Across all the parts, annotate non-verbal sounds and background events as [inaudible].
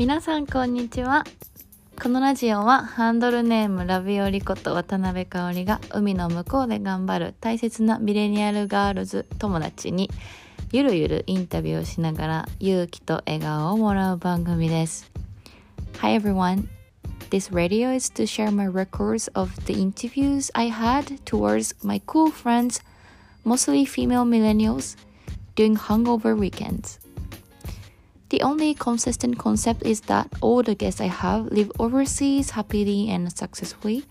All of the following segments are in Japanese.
皆さんこんにちはこのラジオはハンドルネームラビオリこと渡辺香織が海の向こうで頑張る大切なミレニアルガールズ友達にゆるゆるインタビューをしながら勇気と笑顔をもらう番組です Hi everyone This radio is to share my records of the interviews I had towards my cool friends, mostly female millennials, during hungover weekends. The only consistent concept is that all the guests I have live overseas happily and successfully.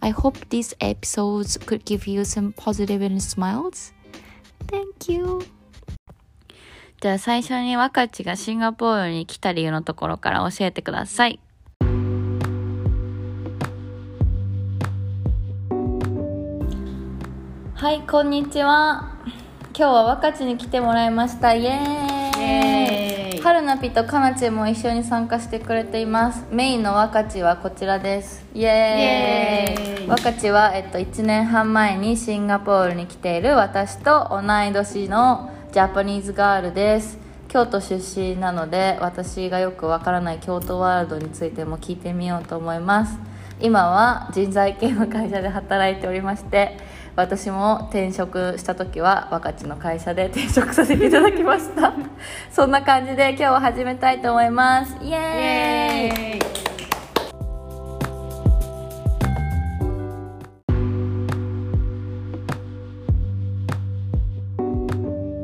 I hope these episodes could give you some positive and smiles. Thank you. じゃあ最初に若ちがシンガポールに来た理由のところから教えてください。はい、こんにちは。今日は若ちに来てもらいました。イエーイはるなぴとかなちも一緒に参加してくれています。メインの若ちはこちらです。イエーイ若ちは、えっと、1年半前にシンガポールに来ている私と同い年のジャパニーズガールです。京都出身なので私がよくわからない京都ワールドについても聞いてみようと思います今は人材系の会社で働いておりまして私も転職した時は若ちの会社で転職させていただきました。[laughs] そんな感じで今日は始めたいと思います。イエーイ。イエーイ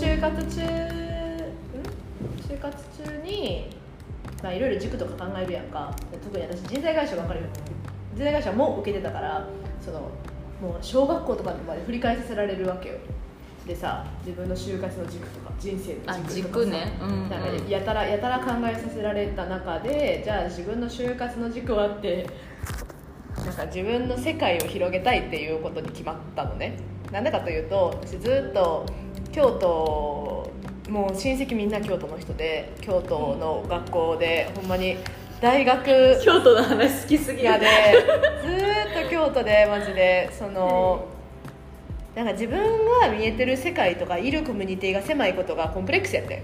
就活中ん就活中にまあいろいろ塾とか考えるやんか。特に私人材会社ばかり人材会社も受けてたからそのもう小学校とかまで振り返らせられるわけよ。でさ自分の就活の軸とか人生の軸とかあさ軸ね。うんうん。なんかやたらやたら考えさせられた中でじゃあ自分の就活の軸はってなんか自分の世界を広げたいっていうことに決まったのね。なんでかというと私ずっと京都もう親戚みんな京都の人で京都の学校でほんまに大学京都の話好きすぎやでずーっと京都でマジで。そのなんか自分が見えてる世界とかいるコミュニティが狭いことがコンプレックスやって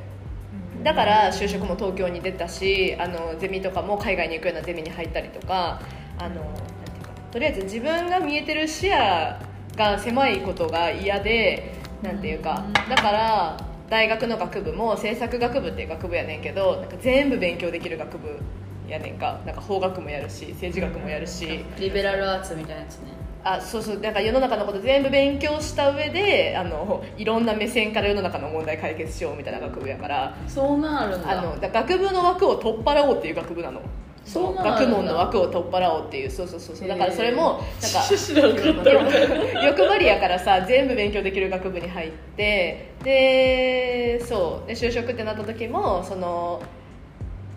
だから就職も東京に出たしあのゼミとかも海外に行くようなゼミに入ったりとかあのなんていうかとりあえず自分が見えてる視野が狭いことが嫌でなんていうか。だから大学の学部も政策学部っていう学部やねんけどなんか全部勉強できる学部やねんか。なんか法学もやるし政治学もやるし。リベラルアーツみたいなやつね。あそうそう。なんか世の中のこと全部勉強した上であのいろんな目線から世の中の問題解決しようみたいな学部やから。そうなるんあのだ学部の枠を取っ払おうっていう学部なの。そうなんだ。学問の枠を取っ払おうっていう。そうそうそうそう。だからそれもなんか欲張りやからさ全部勉強できる学部に入って。でそう。で就職ってなった時もその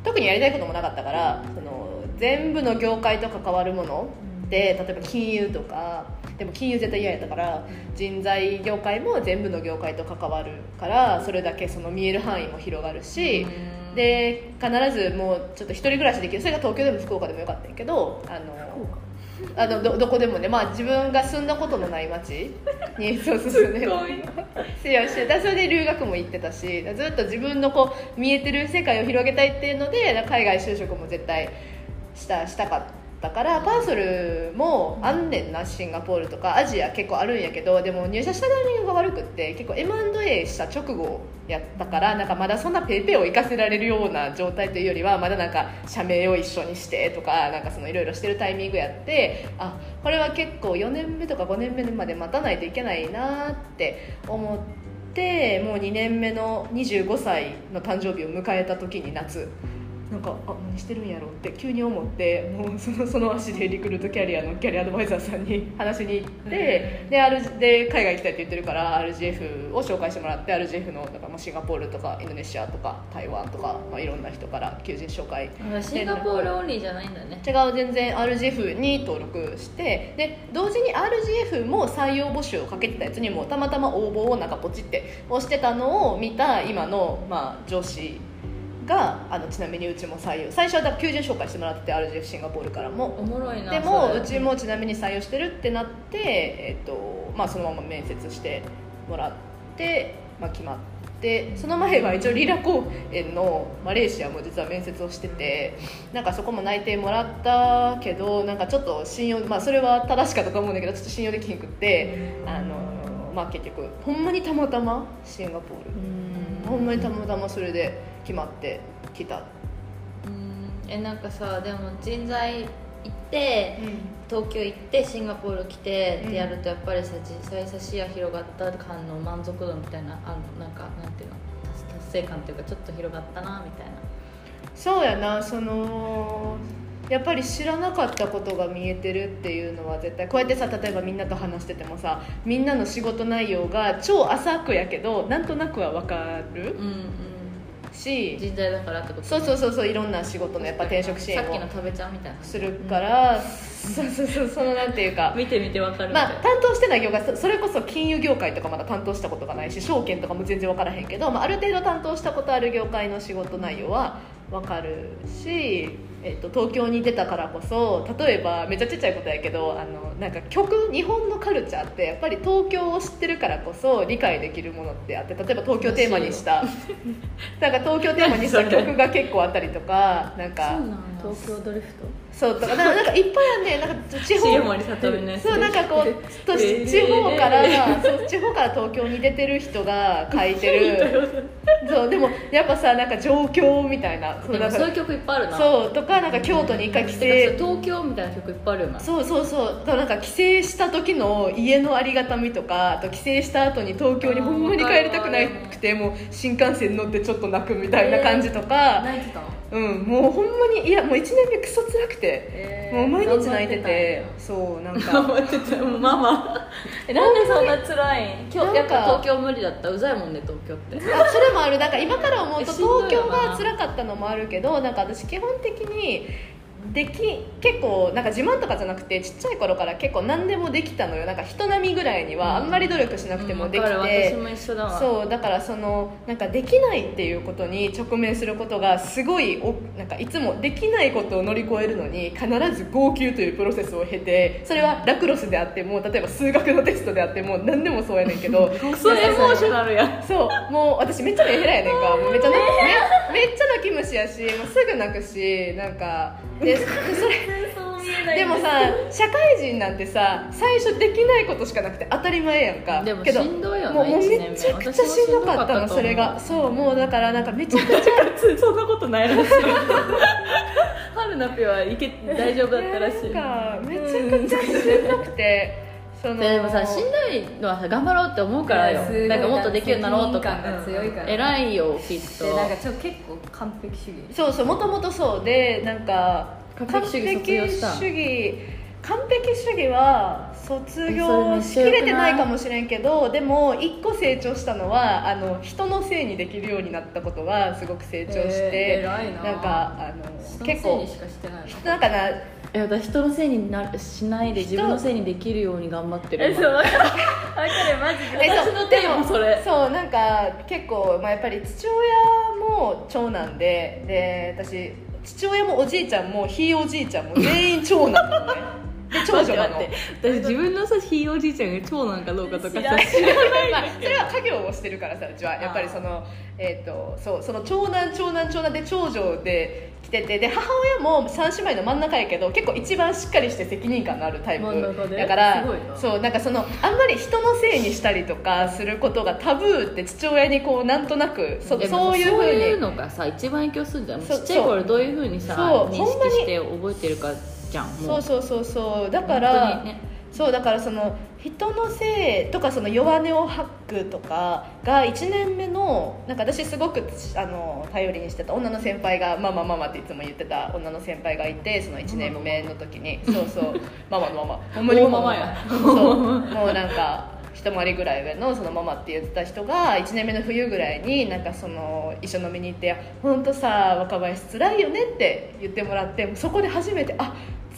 特にやりたいこともなかったからその全部の業界と関わるもので例えば金融とかでも金融絶対嫌やったから人材業界も全部の業界と関わるからそれだけその見える範囲も広がるしで必ずもうちょっと一人暮らしできる。それが東京でも福岡でもよかったんやけどあのあのどどこでもね、まあ、自分が住んだことのない町に [laughs] そうそうそうね。シェアしてだそれで留学も行ってたしずっと自分のこう見えてる世界を広げたいっていうので海外就職も絶対したしたかったからパーソルもあんねんなシンガポールとかアジア結構あるんやけどでも入社したタイミングが悪くって結構 M&A した直後やったからなんかまだそんなペーペーを行かせられるような状態というよりはまだなんか社名を一緒にしてとかなんかそのいろいろしてるタイミングやってあこれは結構4年目とか5年目まで待たないといけないなって思ってもう2年目の25歳の誕生日を迎えた時に夏。なんかあ何してるんやろって急に思ってもうそのその足でリクルートキャリアのキャリアアドバイザーさんに [laughs] 話しに行ってで R で海外行きたいって言ってるから RGF を紹介してもらって RGF のだからまあシンガポールとかインドネシアとか台湾とか、まあ、いろんな人から求人紹介シンガポールオンリーじゃないんだね。違う全然 RGF に登録してで同時に RGF も採用募集をかけてたやつにもたまたま応募をなんかポチって押してたのを見た今の、まあ、上司があのちなみにうちも採用。最初はだ求人紹介してもらってて RGF シンガポールからも。おもろいなでもうちもちなみに採用してるってなって、えっとまあ、そのまま面接してもらってまあ、決まってその前は一応リラ公園のマレーシアも実は面接をしててなんかそこも内定もらったけどなんかちょっと信用まあそれは正しかったと思うんだけどちょっと信用できひんくってあのまあ結局ほんまにたまたまシンガポール。ほんまにたまたまそれで決まってきた。うん。えなんかさでも人材行って東京行ってシンガポール来てってやるとやっぱりさ実際さ視野広がった感の満足度みたいなあのなんかなんていうの達達成感っていうかちょっと広がったなみたいな。そうやなそのやっぱり知らなかったことが見えてるっていうのは絶対こうやってさ例えばみんなと話しててもさみんなの仕事内容が超浅くやけどなんとなくは分かる。うんうんし人材だからってことそうそうそうそういろんな仕事のやっぱ転職支援をさっきの食べちゃうみたいな。するから、そうそうそうそのなんていうか見てみてわかる。まあ、担当してない業界そそれこそ金融業界とかまだ担当したことがないし証券とかも全然分からへんけど、まあ、ある程度担当したことある業界の仕事内容は分かるし、えっと、東京に出たからこそ例えばめっちゃちっちゃいことやけどあのなんか曲日本のカルチャーってやっぱり東京を知ってるからこそ理解できるものってあって例えば東京テーマにした。なんか東京テーマにした曲が結構あったりとかなんかそうなんや東京ドリフト？そうとかなんかなんかいっぱいあんねなんか地方重森さとみのやつそうなんかこうとえー地方からそう地方から東京に出てる人が書いてる。そうでもやっぱさなんか状況みたいな。そうなんかそういう曲いっぱいあるな。そうとかなんか京都に一回帰省。東京みたいな曲いっぱいあるよな。そうそうそう。だからなんか帰省した時の家のありがたみとかあと帰省した後に東京にほんまに帰りたくなくてもう新幹線乗ってちょっと泣くみたいな感じとか、泣いてた？のうんもうほんまにいやもう1年目クソ辛くて、えもう毎日泣いてて。頑そうなんか。頑張ってた。もうママ。[laughs] えなんでそんな辛いん？今日やっぱ東京無理だった？うざいもんね東京って。あそれもある。だから今から思うと東京が辛かったのもあるけどなんか私基本的にでき結構なんか自慢とかじゃなくてちっちゃい頃から結構何でもできたのよ。なんか人並みぐらいにはあんまり努力しなくてもできて、うんわかる私も一緒だわ。そうだからそのなんかできないっていうことに直面することがすごいおなんかいつもできないことを乗り越えるのに必ず号泣というプロセスを経てそれはラクロスであっても例えば数学のテストであっても何でもそうやねんけど [laughs] それエモーショナルや。そうもう私めっちゃメンヘラやねんかもうめっちゃ泣き、めめっちゃ泣き虫やしもうすぐ泣くしなんかで [laughs] それでもさ社会人なんてさ最初できないことしかなくて当たり前やんか。でもけどしんどいよなもうめちゃくちゃしんどかったのそれが。そうもうだからなんかめちゃくちゃ。[laughs] そんなことないらしい。春菜ぴはいけ大丈夫だったらしい。なんかめちゃくちゃしんどくてそのでもさしんどいのはさ頑張ろうって思うからよ。なんかもっとできるようになろうとか。偉いよきっと。でなんかちょ結構完璧主義。そうそうもともとそうでなんか完璧主義完璧主義は卒業しきれてないかもしれんけどでも一個成長したのはあの人のせいにできるようになったことがすごく成長して、えーな。なんかあの結構せいにしかしてないのなんかなえ私人のせいになしないで自分のせいにできるように頑張ってる今えそう？分かるマジで。私のテーマそれ。そうなんか結構、まあ、やっぱり父親も長男でで私父親もおじいちゃんもひいおじいちゃんも全員長男なのね。で [laughs] 長女なの待って私自分のさひいおじいちゃんが長男かどうかとかさ。知らない。まあ、それは家業をしてるからさうちはやっぱりその,、えー、とそうその長男長男長男で長女で来ててで母親も三姉妹の真ん中やけど結構一番しっかりして責任感のあるタイプだからそうなんかそのあんまり人のせいにしたりとかすることがタブーって父親にこうなんとなくそそういうふそううにいうのがさ一番影響するんじゃんちそうっちゃい頃どういうふうにさ認識して覚えてるかじゃんもそうそうそうそう。だか本ら、ね。そうだからその人のせいとかその弱音を吐くとかが1年目のなんか私すごくあの頼りにしてた女の先輩がママママっていつも言ってた女の先輩がいてその1年目の時に。そうそう。[laughs] ママのママ。ほんまに大ママや。そう。もうなんか一回りぐらい上のそのママって言ってた人が1年目の冬ぐらいになんかその一緒飲みに行って「本当さ若林辛いよね」って言ってもらってそこで初めてあ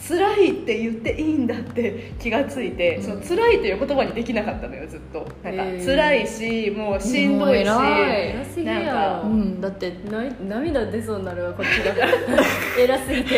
辛いって言っていいんだって気がついて、うん。その辛いという言葉にできなかったのよずっと。なんか辛いしもうしんどいしもう偉い。偉すぎや。なんかろうん。だってな涙出そうになるわこっちが。[laughs] 偉すぎて。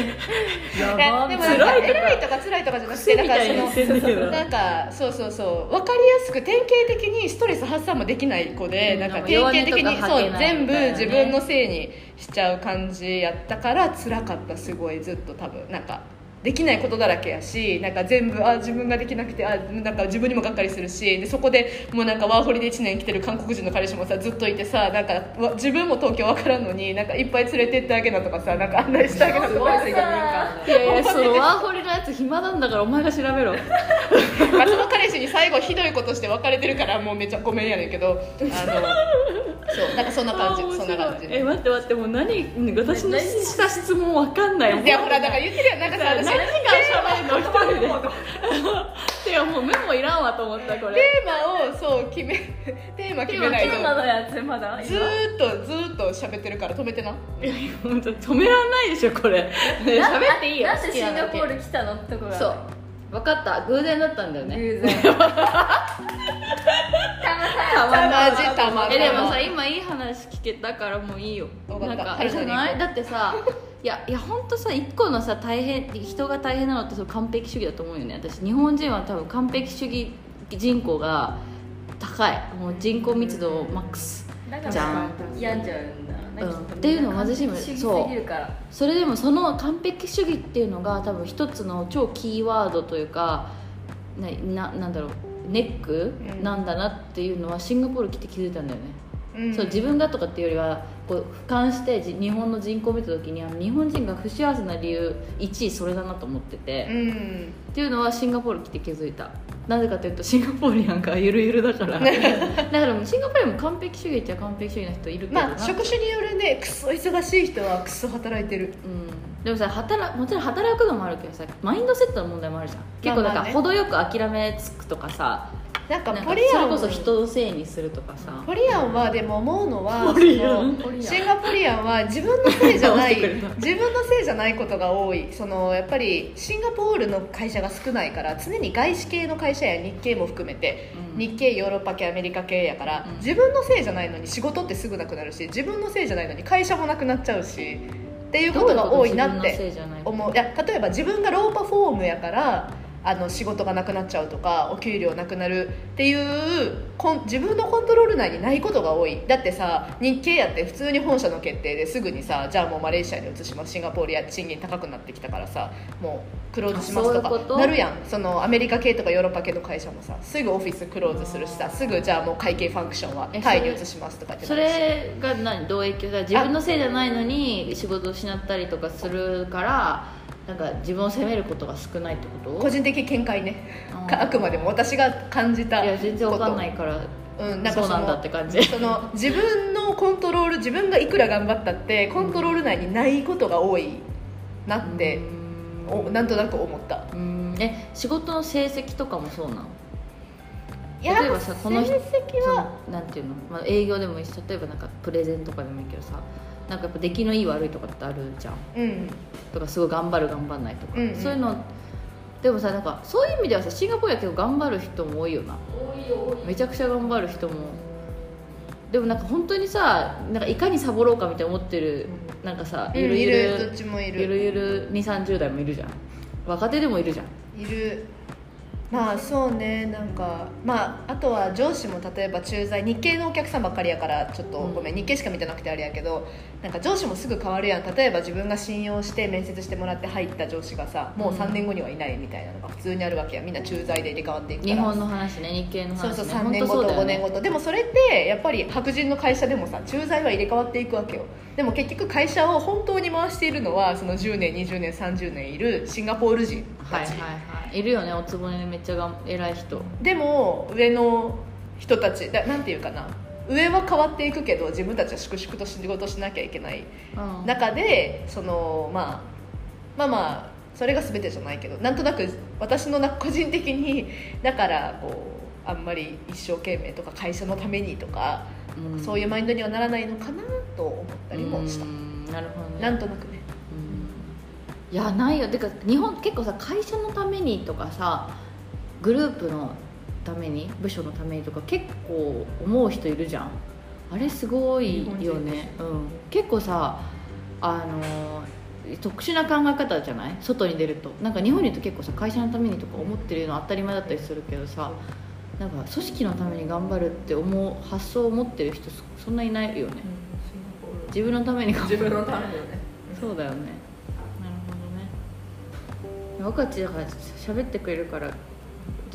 やば。でもなんか辛いとか。偉いとか辛いとかじゃなくてだけどそのな。んかそうそうそう。分かりやすく典型的にストレス発散もできない子で、うん。なんか典型的にそう全部自分のせいにしちゃう感じやったから辛かったすごいずっと多分。なんかできないことだらけやしなんか全部あ自分ができなくてあなんか自分にもがっかりするしでそこでもうなんかワーホリで1年来てる韓国人の彼氏もさずっといてさなんかわ自分も東京分からんのになんかいっぱい連れてってあげなとかさなんか案内してあげなとか。すごいやいやそのワーホリのやつ暇なんだからお前が調べろ。[laughs] まあその彼氏に最後ひどいことして別れてるからもうめっちゃごめんやねんけどあのそうなんかそんな感じそんな感じ。え待って待ってもう何私のした質問わかんない。もんいやほらだから言ってるやん。なんかさ [laughs] 私何が喋るの一人で。てかもうメモいらんわと思ったこれテーマをそう決めテーマ決めないと。今のやつまだずーっとずーっと喋ってるから止めてな。いやいや本当止めらんないでしょこれ。ね喋っていいよ。なんでシンガポール来たのってところそう。分かった。偶然だったんだよね。偶然。[laughs] たまマジたまえでもさ今いい話聞けたからもういいよ。わかった。なんかじゃない？だってさいやいや本当さ一個のさ大変人が大変なのってその完璧主義だと思うよね。私日本人は多分完璧主義人口が高い。もう人口密度マックス。じゃん。病んじゃうんだ。ろうん。っていうのを私もそう。それでもその完璧主義っていうのが多分一つの超キーワードというかなななんだろうネックうん。なんだなっていうのはシンガポール来て気づいたんだよね、うん。そう自分がとかっていうよりはこう俯瞰してじ日本の人口を見た時にあの日本人が不幸せな理由1位それだなと思ってて、うん。っていうのはシンガポール来て気づいた。なぜかというとシンガポールなんかゆるゆるだから。[laughs] だからシンガポールも完璧主義っちゃ完璧主義な人いるけどな、まあ職種によるねクソ忙しい人はクソ働いてる。うん、でもさ働もちろん働くのもあるけどさマインドセットの問題もあるじゃん。結構だから程よく諦めつくとかさなんかポリアンそれこそ人のせいにするとかさ。ポリアンはでも思うのはポリアン？シンガポリアンは自分のせいじゃない [laughs] 自分のせいじゃないことが多い。そのやっぱりシンガポールの会社が少ないから常に外資系の会社や日系も含めて、うん。日系ヨーロッパ系アメリカ系やから、うん。自分のせいじゃないのに仕事ってすぐなくなるし自分のせいじゃないのに会社もなくなっちゃうしっていうことが多いなって思う。いや例えば自分がローパフォームやからあの仕事がなくなっちゃうとかお給料なくなるっていう自分のコントロール内にないことが多い。だってさ日系やって普通に本社の決定ですぐにさじゃあもうマレーシアに移します。シンガポールや賃金高くなってきたからさもうクローズしますとかなるやん。そのアメリカ系とかヨーロッパ系の会社もさすぐオフィスクローズするしさすぐじゃあもう会計ファンクションはえタイに移しますとかってそれが何？どう影響？だ自分のせいじゃないのに仕事を失ったりとかするからなんか自分を責めることが少ないってこと？個人的見解ね。あくまでも私が感じたいや全然わかんないからうん、なんかそうなんだって感じ。その自分のコントロール自分がいくら頑張ったってコントロール内にないことが多いなって、おなんとなく思った。うん。え仕事の成績とかもそうなのいや例えばさこの人成績はなんていうの、まあ、営業でもいいし例えばなんかプレゼンとかでもいいけどさなんかやっぱ出来のいい悪いとかってあるじゃん。うん。とかすごい頑張る頑張んないとか、うんうん。そういうのでもさなんかそういう意味ではさシンガポールは結構頑張る人も多いよな。めちゃくちゃ頑張る人も。でもなんか本当にさなんかいかにサボろうかみたいに思ってるなんかさうんゆるゆいるるどっちもいる。ゆるゆる2 3 0代もいるじゃん。若手でもいるじゃん。いるまあそうねなんかまああとは上司も例えば駐在日系のお客さんばっかりやからちょっとうんごめん日系しか見てなくてあれやけどなんか上司もすぐ変わるやん。例えば自分が信用して面接してもらって入った上司がさもう3年後にはいないみたいなのが普通にあるわけやみんな駐在で入れ替わっていくから。日本の話ね日系の話ね。そうそう3本年後と5当そうだよね。年後とでもそれってやっぱり白人の会社でもさ駐在は入れ替わっていくわけよ。でも結局会社を本当に回しているのはその10年20年30年いるシンガポール人たち、はいはいはい。いるよねおつぼねでめっちゃがん偉い人。でも上の人たちだなんていうかな。上は変わっていくけど自分たちは粛々と仕事しなきゃいけない。うん。中でその、まあ、まあまあそれが全てじゃないけどなんとなく私のな個人的にだからこうあんまり一生懸命とか会社のためにとか、うん。そういうマインドにはならないのかなと思ったりもした、うんなるほどね。なんとなくね。いやないよ。てか日本結構さ会社のためにとかさグループのために部署のためにとか結構思う人いるじゃん。あれすごいよね、うん、結構さあの特殊な考え方じゃない？外に出ると。なんか日本にいると結構さ会社のためにとか思ってるの当たり前だったりするけどさなんか組織のために頑張るって思う発想を持ってる人そそんないないよね。自分のために頑張る。自分のためにね。[laughs] そうだよね。なるほどね。若ちだから喋ってくれるから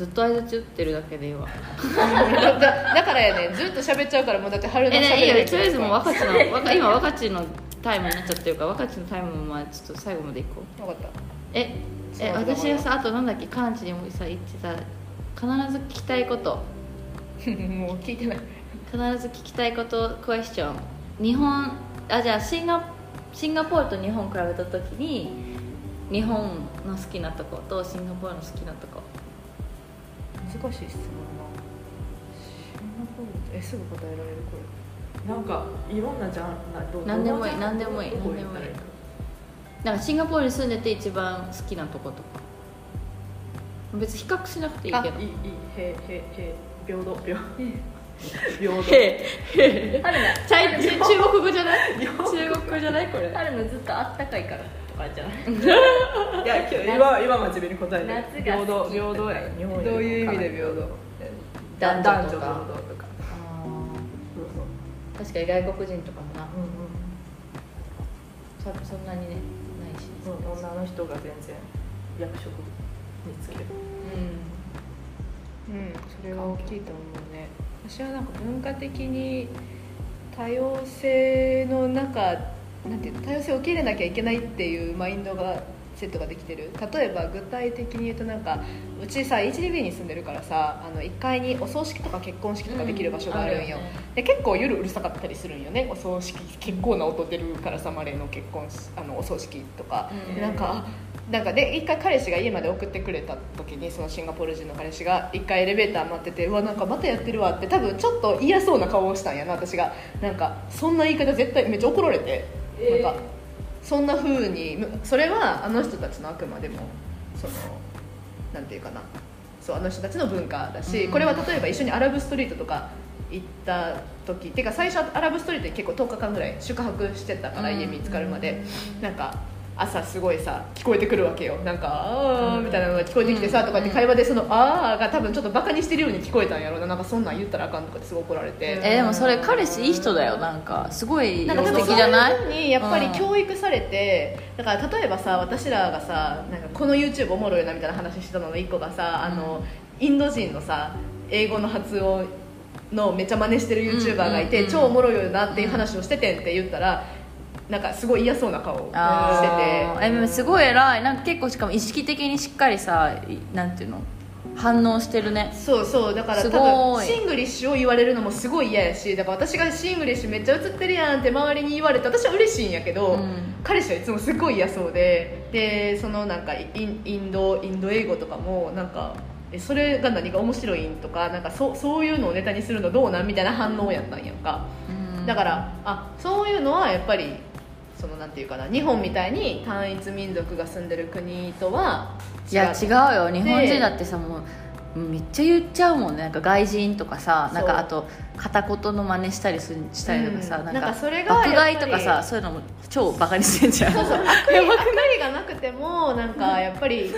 ずっと相槌打ってるだけでいいわ。だ [laughs] だからやねずっと喋っちゃうからもうだって春のえねいいよ喋れとりあえずもう若ちの若今若ちのタイムになっちゃってるから若ちのタイムもまあちょっと最後までいこう。分かった。ええそう私はさあとなんだっけカンチにもさ言ってた必ず聞きたいこと。[laughs] もう聞いてない。必ず聞きたいことクエスチョン。日本あじゃあシンガシンガポールと日本比べた時に日本の好きなとことシンガポールの好きなとこ難しい質問。なシンガポールえすぐ答えられるこなんかいろんなジャンルど何でもいい何でもいい何でもいい行ったらかシンガポールに住んでて一番好きなとこと。か別に比較しなくていいけど。あいいいいへへへ。平等平 [laughs] 平等。へえ春菜チャイ中中国語じゃない？中国語じゃない？これ。春のずっとあったかいから。とかじゃないいや今日今今真面目に答えて夏が平等れ平等や。日本どういう意味で平等？男女とか。男女平等とか。あそうそうー。確かに外国人とかもな。うんうん。そそんなにねないし。うん女の人が全然役職につける。うん。それは大きいと思うね。私はなんか文化的に多様性の中なんていうの多様性を受け入れなきゃいけないっていうマインドがセットができてる。例えば具体的に言うとなんかうちさ HDB に住んでるからさあの1階にお葬式とか結婚式とかできる場所があるんよ,、で結構夜うるさかったりするんよね。お葬式結構な音出るからさマレーの結婚しあのお葬式とか、うん。でなんかあなんかで一回彼氏が家まで送ってくれた時にそのシンガポール人の彼氏が一回エレベーター待っててうわなんかまたやってるわって多分ちょっと嫌そうな顔をしたんやな私が。なんかそんな言い方絶対めっちゃ怒られて、なんかそんな風にむそれはあの人たちのあくまでもそのなんていうかな。そうあの人たちの文化だし、うん。これは例えば一緒にアラブストリートとか行った時っていうか最初アラブストリートに結構10日間ぐらい宿泊してたからうん。家見つかるまで、なんか朝すごいさ聞こえてくるわけよ。なんか「あー」みたいなのが聞こえてきてさとかって会話でその「あー」が多分ちょっとバカにしてるように聞こえたんやろうな。なんかそんなん言ったらあかんとかってすごい怒られて。えでもそれ彼氏いい人だよ。なんかすごいなんか素敵じゃない？ふうにやっぱりうん。教育されて、だから例えばさ私らがさなんかこの YouTube おもろいなみたいな話してたのの一個がさ、あのインド人のさ英語の発音のめっちゃ真似してる YouTuber がいて、うんうんうん。超おもろいよなっていう話をしててんって言ったらなんかすごい嫌そうな顔をしてて。えすごい偉い。なんか結構しかも意識的にしっかりさいなんていうの？反応してるね。そうそうだからす多分シングリッシュを言われるのもすごい嫌やしだから私がシングリッシュめっちゃ移ってるやんって周りに言われて私は嬉しいんやけど、うん。彼氏はいつもすっごい嫌そうででそのなんかインインドインド英語とかもなんかえそれが何が面白いんとかなんかそそういうのをネタにするのどうなんみたいな反応やったんやんか。うん。だからあそういうのはやっぱりそのなんていうかな日本みたいに単一民族が住んでる国とはいや違う。よ。日本人だってさもうめっちゃ言っちゃうもんね。なんか外人とかさなんかあと片言の真似したりするしたりとかさ、うん。なんかなんかそれが爆買いとかさそういうのも超バカにしてんじゃん。そうそう。悪意 [laughs] がなくてもなんかやっぱり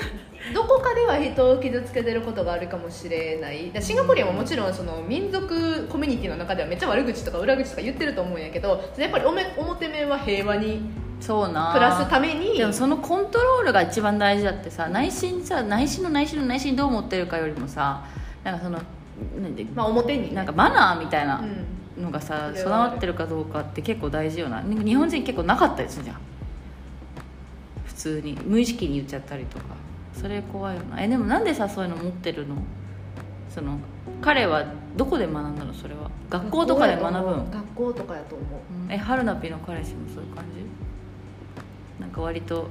どこかでは人を傷つけてることがあるかもしれない。だシンガポリアももちろんその民族コミュニティの中ではめっちゃ悪口とか裏口とか言ってると思うんやけどやっぱりおめ表面は平和にそうな。暮らすために。でもそのコントロールが一番大事だってさ内心さ内心の内心の内心どう思ってるかよりもさなんかそのなんでまあ表にね。なんかマナーみたいなうん。のがさそれはある。備わってるかどうかって結構大事よな。日本人結構なかったりするじゃん。普通に。無意識に言っちゃったりとかそれ怖いよな。えでもなんでさそういうの持ってるの？その彼はどこで学んだの？それは。学校とかで学ぶの？学校とかやと思う。うん。え春菜ピの彼氏もそういう感じ？なんか割と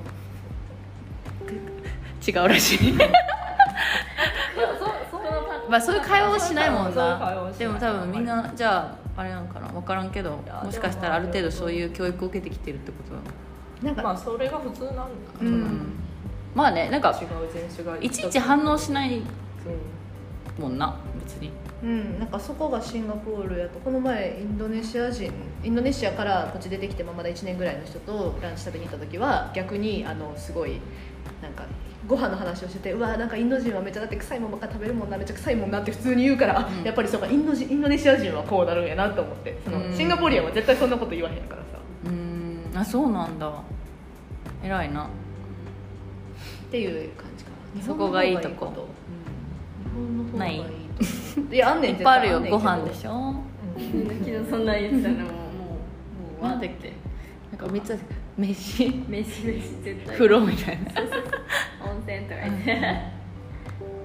違うらしい。まあそういう会話をしないもんな。でも多分みんなじゃああれなのかな？分からんけどもしかしたらある程度そういう教育を受けてきてるってことなの？なんか、まあそれが普通なんだ、うんうんまあねなんか違う人種がいちいち反応しないうんもんな別に。うん、なんかそこがシンガポールやとこの前インドネシア人インドネシアからこっち出てきてままだ1年ぐらいの人とランチ食べに行った時は逆にあのすごいなんかご飯の話をしててうわなんかインド人はめっちゃだって臭いもんばっか食べるもんなめっちゃ臭いもんなって普通に言うから、あうん。やっぱりそうかインド人インドネシア人はこうなるんやなと思って。その、うん。シンガポリアンは絶対そんなこと言わへんからさ。うーん。あそうなんだ。偉いなっていう感じかな。そこがいいとこ。日本の方がいいと。ない。いやあんねんいっぱいあるよご飯でしょ？昨日そん。な言ってたらもうもうもうなん。だっけなん。か3つ飯飯飯絶対風呂みたいな温泉とか言って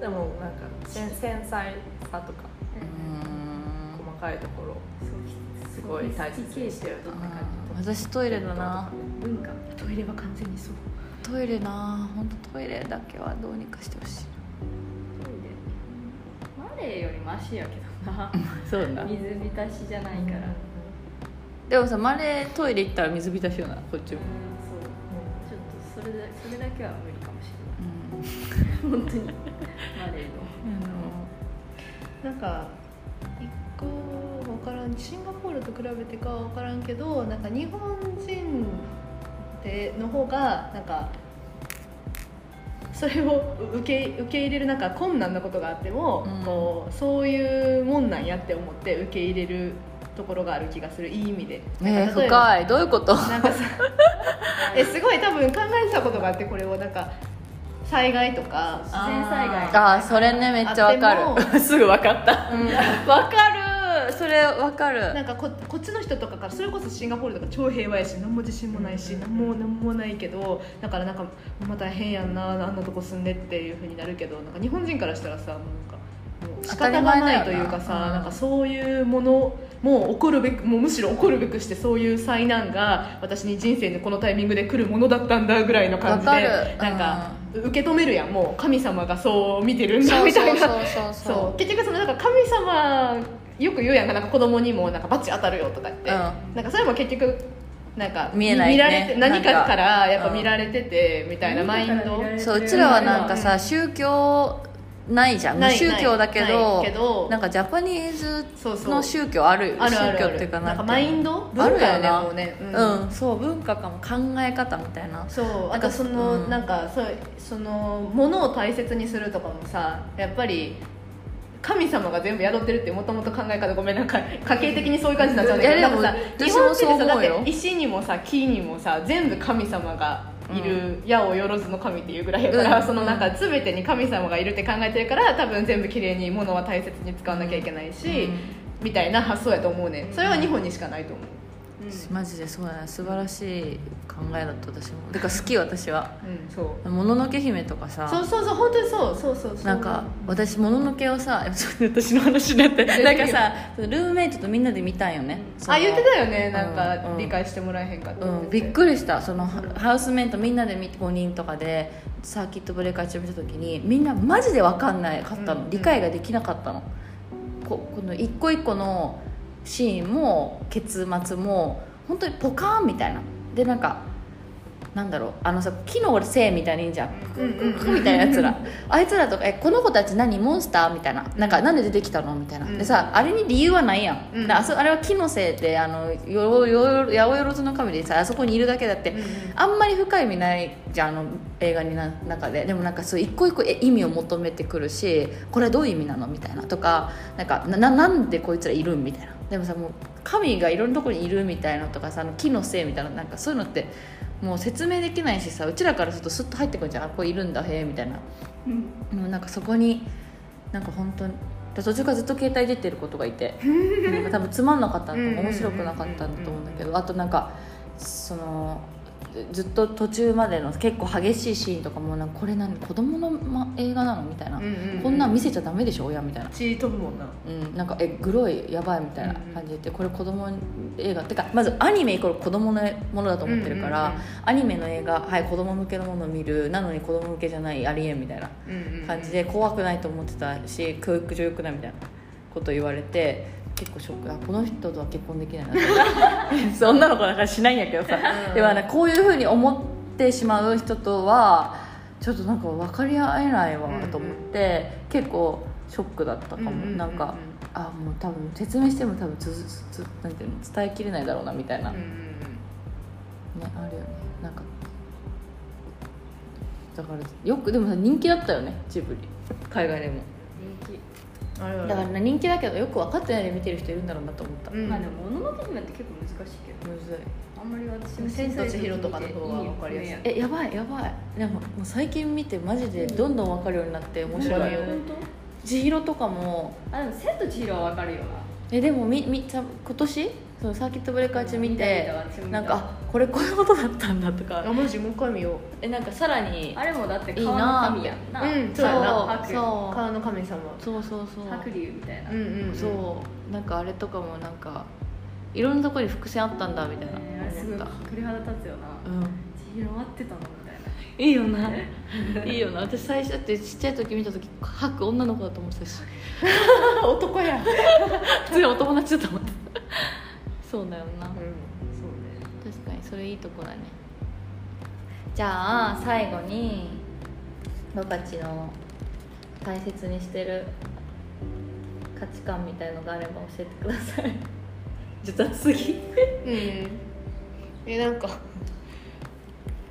でもなん。か繊繊細さとかうーん。細かいところすごい大切にしてるとか私トイレだな文化トイレは完全にそうトイレな。本当トイレだけはどうにかしてほしい。トイレ。マレーよりマシやけどな。[laughs] そうだ。水浸しじゃないから。でもさマレートイレ行ったら水浸しよなこっちも。そう。ちょっとそれだそれだけは無理かもしれない。本当に。[laughs] マレーの。なんか一個分からん。シンガポールと比べてかは分からんけどなんか日本人での方がなんかそれを受け受け入れるなんか困難なことがあっても、うん。こうそういうもんなんやって思って受け入れるところがある気がするいい意味で。えー、深い。どういうこと？なんかさえすごい多分考えてたことがあってこれをなんか災害とか自然災害ああそれねめっちゃわかる。[laughs] すぐわかった。うん。[laughs] わかれわかる。なんかここっちの人とかからそれこそシンガポールとか超平和やし何も自信もないし何も何もないけどだからなんかまあ大変やんなあんなとこ住んでっていうふうになるけどなんか日本人からしたらさもうなんか仕方がないというかさな。うんかそういうものもう起こるべくもうむしろ起こるべくしてそういう災難が私に人生のこのタイミングで来るものだったんだぐらいの感じでなんか受け止めるやんもう神様がそう見てるんだみたいな。結局そのなんか神様よく言うやんかなんか子供にもなんかバチ当たるよとかって、うなんかそれも結局なんか見えないね。見られて何かからやっぱうん見られててみたいなマインド。そううちらはなんかさ宗教ないじゃん。無ない。宗教だけないどけどなんかジャパニーズそうそう。の宗教ある？あるあるある。宗教っていうかなんかマインド？あるよな文化やねもうねうん、そう文化かも考え方みたいな。そう。なんかあとその、うん。なんかそうそのものを大切にするとかもさやっぱり神様が全部宿ってるってもともと考え方。ごめんなんか家系的にそういう感じになっちゃうんだけど。さ日本人ってさだって石にもさ木にもさ全部神様がいる、矢をよろずの神っていうぐらいやから、うん。そのなんか全てに神様がいるって考えてるから多分全部綺麗に物は大切に使わなきゃいけないし、うん。みたいな発想やと思うねそれは日本にしかないと思うマジでそうだね素晴らしい考えだった私も。てか好き私は。うんそう「もののけ姫」とかさそうそうそう本当にそうそうそう。そうなんか私もののけをさやっぱちょっと私の話になってなんかさルームメイトとみんなで見たんよね。そのあ言ってたよねなんかうん。うん理解してもらえへんかったうん、びっくりした。そのハウスメイトみんなで見5人とかでサーキットブレーカー中見た時にみんなマジで分かんないかったの、うん。理解ができなかったの。ここの一個一個のシーンも結末も本当にポカーンみたいな。でなんかなんだろうあのさ木のせいみたいにいいんじゃん。うんうんうん。みたいなやつら。あいつらとかえこの子たち何？モンスター？みたいな。なんかなんで出てきたの？みたいな、うん。でさあれに理由はないやん、うん。であそあれは木のせいであのよよよ八百万の神でさあそこにいるだけだって、うんうん。あんまり深い意味ないじゃんあの映画にな中で。でもなんかそう一個一個え意味を求めてくるしこれはどういう意味なの？みたいな。とかなんかなななんでこいつらいる？んみたいな。でもさもう神がいろんなところにいるみたいなとかさあの木のせいみたいななんかそういうのってもう説明できないしさうちらからするとスッと入ってくるじゃん。あこれいるんだへえみたいな。もうなんかそこになんか本当にで途中からずっと携帯出てることがいて。なんか多分つまんなかったんだと面白くなかったんだと思うんだけど。あとなんかそのずっと途中までの結構激しいシーンとかもなんかこれ何子供の、ま、映画なのみたいな、うんうんうん。こんなん見せちゃダメでしょ親みたいな。血飛ぶもんな。うん、なんかえグロいやばいみたいな感じで、これ子供映画ってかまずアニメイコール子供のものだと思ってるから、うんうんうんアニメの映画はい子供向けのものを見るなのに子供向けじゃないありえんみたいなうんうん感じで怖くないと思ってたし教育上良くないみたいなこと言われて結構ショック。あこの人とは結婚できないな。って女の子だからしないんやけどさ、うん。でもねこういうふうに思ってしまう人とはちょっとなんか分かり合えないわと思って、結構ショックだったかも、うんうんうんうん。なんかあもう多分説明しても多分つつつなんていうの？伝えきれないだろうなみたいな、ねうんうん。あるよね。なんかだからよくでもさ人気だったよねジブリ。海外でも。人気だからね人気だけどよく分かってないで見てる人いるんだろうなと思った、うん。まあでも「もののけ姫」って結構難しいけど。むずいあんまり私も千と千尋とかの方が分かりやすい。えやばいやばい。でももう最近見てマジでどんどん分かるようになって面白い。ようん。本千尋とかも。当あでも「千と千尋」は分かるよな。えでもみみちゃ今年？そのサーキットブレーカー中見てなんかあこれこういうことだったんだとか。あマジもう一回見よ。うえなんかさらに。あれもだっていい川のな神やんな。うんそう。やな白そう。川の神様。そうそうそう。白龍みたいな、うんうん。うん。そう。なんかあれとかもなんかいろんなところに伏線あったんだみたいな。えーあれすごい思った。鳥肌立つよな。うん。千尋待ってたのみたいな。[laughs] いいよな。いいよな。私最初だってちっちゃい時見た時吐く女の子だと思ってたし。[laughs] 男や普通 [laughs] にお友達だと思ってたそうだよな、うんそうね。確かにそれいいとこだね。じゃあ最後に僕たちの大切にしてる価値観みたいのがあれば教えてください。[laughs] 実は次。うん。えなんか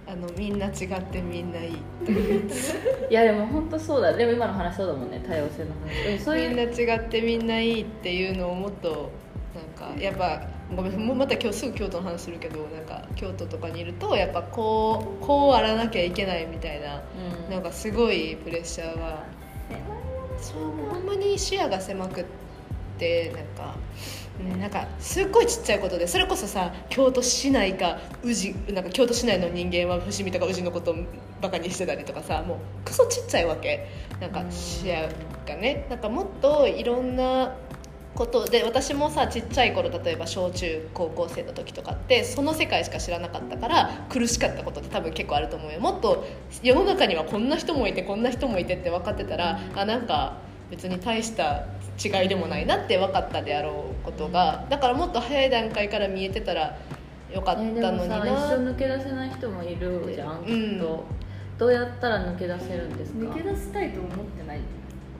あのみんな違ってみんないい。[laughs] いやでも本当そうだ。でも今の話そうだもんね。多様性の話。そういうみんな違ってみんないいっていうのをもっとなんかやっぱごめんもうまた今日すぐ京都の話するけどなんか京都とかにいるとやっぱこうこうあらなきゃいけないみたいなうん。なんかすごいプレッシャーが。そうもうほんまに視野が狭くってなんか、うん、なんかすっごいちっちゃいことでそれこそさ京都市内か宇治なんか京都市内の人間は伏見とか宇治のことをバカにしてたりとかさもうクソちっちゃいわけ。なんか視野がね。なんかもっといろんなことで私もさちっちゃい頃例えば小中高校生の時とかってその世界しか知らなかったから苦しかったことって多分結構あると思うよ。もっと世の中にはこんな人もいてこんな人もいてって分かってたらあなんか別に大した違いでもないなって分かったであろうことがだからもっと早い段階から見えてたらよかったえでものにな。さ一生抜け出せない人もいるじゃん、うん。きっと。どうやったら抜け出せるんですか？抜け出したいと思ってない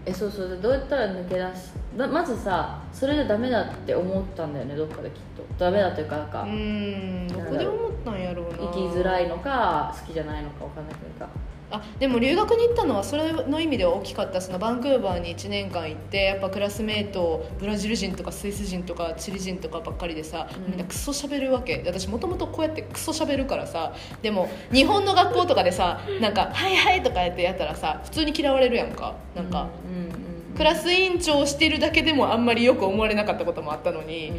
えそうそうでどうやったら抜け出しままずさそれでダメだって思ったんだよねどっかできっと。ダメだというかなんか、うんどこで思ったんやろうな。生きづらいのか好きじゃないのか分かんないけどさあでも留学に行ったのはそれの意味では大きかった。そのバンクーバーに1年間行ってやっぱクラスメートブラジル人とかスイス人とかチリ人とかばっかりでさ、うん。みんなクソ喋るわけ。で私もともとこうやってクソ喋るからさでも日本の学校とかでさなんか「はいはい」とかやってやったらさ普通に嫌われるやんか。なんか、うんうんうんクラス委員長をしてるだけでもあんまりよく思われなかったこともあったのに、うん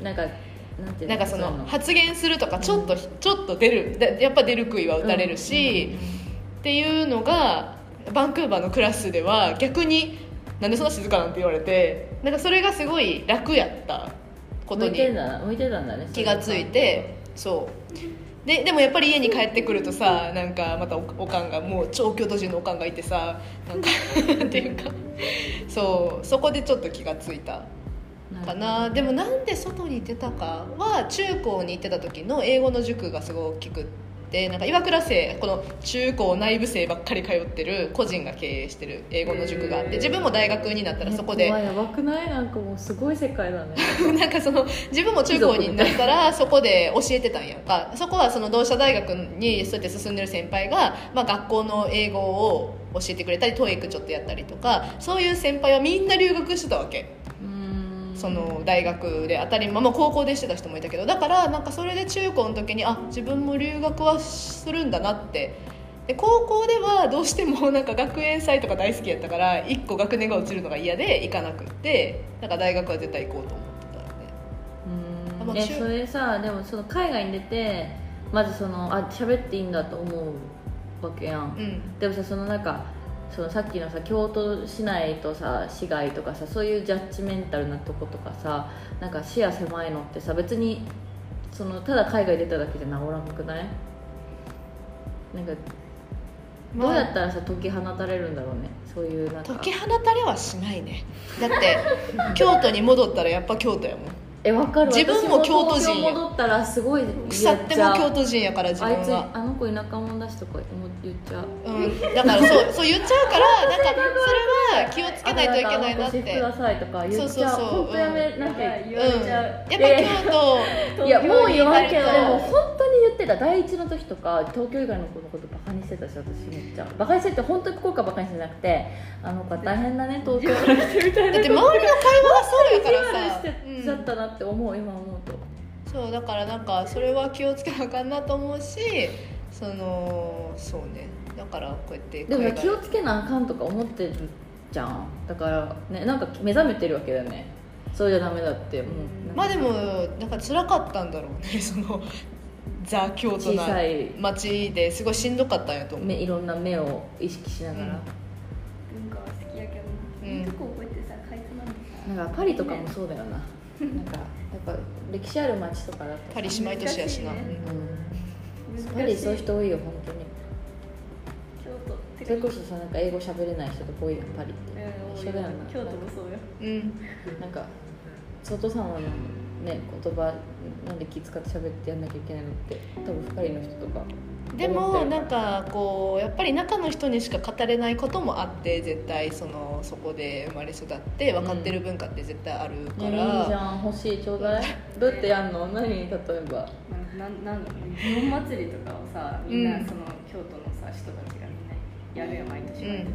うん。なんかなんなんかその発言するとかちょっと、ちょっと出る。だやっぱ出る杭は打たれるし、っていうのがバンクーバーのクラスでは逆になんでそんな静かなんて言われてなんかそれがすごい楽やったことに向いてんだな向いてたんだね気がついてそう。ででもやっぱり家に帰ってくるとさなんかまたおおかんがもう超京都人のおかんがいてさなんか [laughs] っていうか。そうそこでちょっと気がついたかな。でもなんで外に出たかは中高に行ってた時の英語の塾がすごい大きくってなんか岩倉生この中高内部生ばっかり通ってる個人が経営してる英語の塾があって自分も大学になったらそこでやばくない？なんかもうすごい世界だね。なんかその自分も中高になったらそこで教えてたんやんか。そこはその同志社大学にそうやって進んでる先輩が、まあ、学校の英語を教えてくれたり TOEIC ちょっとやったりとかそういう先輩はみんな留学してたわけ。うんその大学で当たり前、まあ、高校でしてた人もいたけどだからなんかそれで中高の時にあ自分も留学はするんだなって。で高校ではどうしても [laughs] なんか学園祭とか大好きやったから1個学年が落ちるのが嫌で行かなくってなんか大学は絶対行こうと思ってたんで。うん。えそれさでもその海外に出てまずそのあ喋っていいんだと思うわけやん、うん。でもさそのなんかそのさっきのさ京都市内とさ市外とかさそういうジャッジメンタルなとことかさなんか視野狭いのってさ別にそのただ海外出ただけじゃ治らなくない？なんかまあどうやったらさ解き放たれるんだろうね？そういうなんか。解き放たれはしないね。だって京都に戻ったらやっぱ京都やもんえわかる。自分も京都人戻ったらすごい腐っても京都人やから自あいつ分はあの子田舎者だしとか思言っちゃう。うん、だからそう [laughs] そう言っちゃうからなんかそれは気をつけないといけないなって。くださいとか言っちゃう。そうそうそう本当やめなんかうん。言われちゃう、やっぱ京 [laughs] いやもう言わんけど本当に言ってた第一の時とか東京以外の子のことバカにしてたし私めっちゃ。バカにしてって本当に福岡バカにしてなくてあの子は大変だね東京。から来てみたいな都だって周りの会話がそうやから意地悪さ [laughs] してちゃったなって思う、今思うと。そうだからなんかそれは気をつけなあかんなと思うしそのそうね。だからこうやってでも気をつけなあかんとか思ってるじゃん。だからねなんか目覚めてるわけだよね。そうじゃダメだって。もうまあでもなんか辛かったんだろうね。[laughs] そのザ京都小なさい。街で。すごいしんどかったんやと思う。目いろんな目を意識しながら、うん。文化は好きやけどうん。いいとこ覚えてさかいつまんでさ。なんかパリとかもそうだよななんかやっぱ歴史ある街とかだとパリ姉妹都市やしな、難しいねうん。パリそういう人多いよ本当に。京都。ってそれこそさなんか英語喋れない人とか多いやんパリって。うん一緒だよな。京都もそうよ。うん。なんか外様のね言葉なんで気使って喋ってやんなきゃいけないのって多分パリの人とかでもなんかこうやっぱり中の人にしか語れないこともあって絶対そのそこで生まれ育って分かってる文化って絶対あるかねら、いいじゃん欲しいちょうだい。どうやってやんの？何例えば？なんなん日本祭りとかをさみんなうんその京都のさ人たちがみんなやるやん毎年毎年、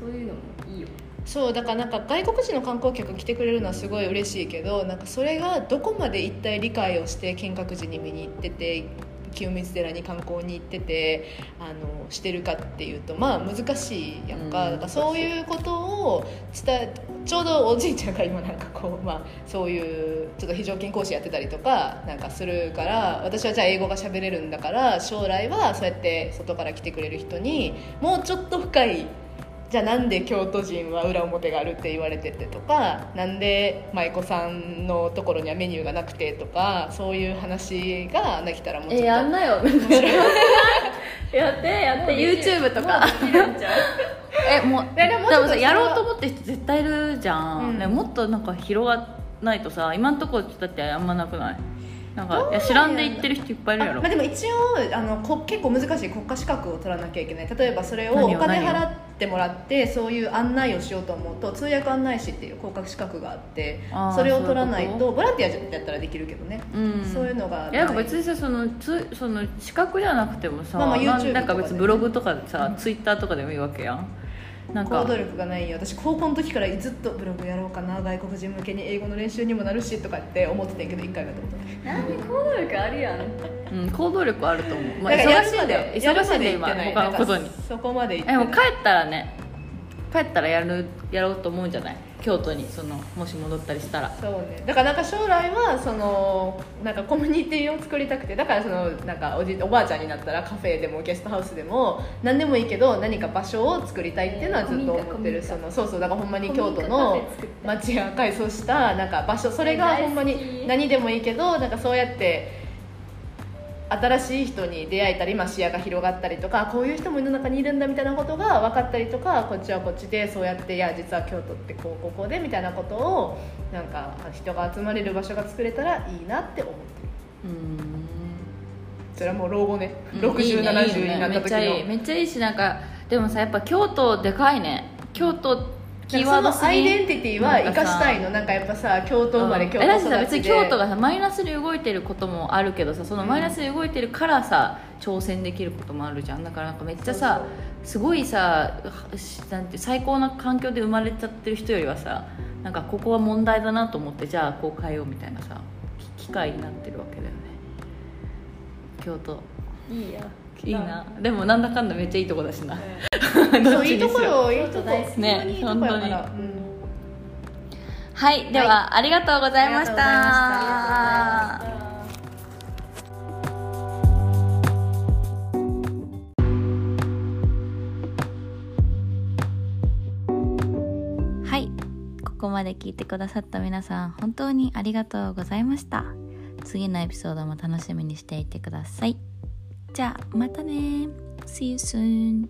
そういうのもいいよそうだからなんか外国人の観光客来てくれるのはすごい嬉しいけどなんかそれがどこまで一体理解をして見学時に見に行ってて清水寺に観光に行っててあのしてるかっていうとまあ難しいやんか,、からそういうことを伝えちょうどおじいちゃんが今なんかこう、まあ、そういうちょっと非常勤講師やってたりとかなんかするから私はじゃあ英語が喋れるんだから将来はそうやって外から来てくれる人にもうちょっと深いじゃあなんで京都人は裏表があるって言われててとかなんで舞妓さんのところにはメニューがなくてとかそういう話ができたらもうちょっえと、やんなよ。[laughs] やってやって。YouTube とか。えもうやでもさやろうと思ってる人絶対いるじゃん、うん。ねもっとなんか広がらないとさ今んとこだってあんまなくない？なんかいや知らんで言ってる人いっぱいいるやろ。あまあ、でも一応あのこ結構難しい国家資格を取らなきゃいけない。例えばそれをお金払ってもらってそういう案内をしようと思うと通訳案内士っていう国家資格があってそれを取らないとボランティアだったらできるけどね、うん。そういうのがいや別にさそのつその資格じゃなくてもさ、まあまあ YouTube なんか別にブログとかでさ、うんツイッターとかでもいいわけやんなんか。行動力がないよ。私高校の時からずっとブログやろうかな。外国人向けに英語の練習にもなるしとかって思ってたけど一回もやったことなんで行動力あるやん。うん、行動力あると思う、まあ、忙しいんだよ。忙しいんだよ今他のことに。そこまで行ってえない。もう帰ったらね帰ったらやるやろうと思うんじゃない？京都にそのもし戻ったりしたら。そうね。だからなんか将来はそのなんかコミュニティを作りたくてだからそのなんかおじおばあちゃんになったらカフェでもゲストハウスでも何でもいいけど何か場所を作りたいっていうのはずっと思ってる。そのそうそう。だからほんまに京都の街が改装したなんか場所それがほんまにき。何でもいいけどなんかそうやって新しい人に出会えたり、まあ、視野が広がったりとかこういう人も世の中にいるんだみたいなことが分かったりとかこっちはこっちでそうやっていや実は京都ってこうこうこうでみたいなことをなんか人が集まれる場所が作れたらいいなって思ってる。うん。それはもう老後ね、うん。6070いいねにねなった時の。めっちゃいい。めっちゃいいしなんかでもさやっぱ京都でかいね。京都キーワそードのアイデンティティは生かしたいの。なんか。やっぱさ京都生まれ、京都えだしさ育ちで別に京都がさマイナスに動いてることもあるけどさそのマイナスに動いてるからさ、挑戦できることもあるじゃん。だからなんかめっちゃさすごいさしなんて最高な環境で生まれちゃってる人よりはさなんかここは問題だなと思ってじゃあこう変えようみたいなさき機会になってるわけだよね。京都。いいやいいな。でもなんだかんだめっちゃいいとこだしな。[laughs] そういいところいいとこ大好きね本当に。うん。はいでは、ありがとうござい。ありがとうございました。はい。ここまで聞いてくださった皆さん本当にありがとうございました。次のエピソードも楽しみにしていてくださいじゃあまたね See you soon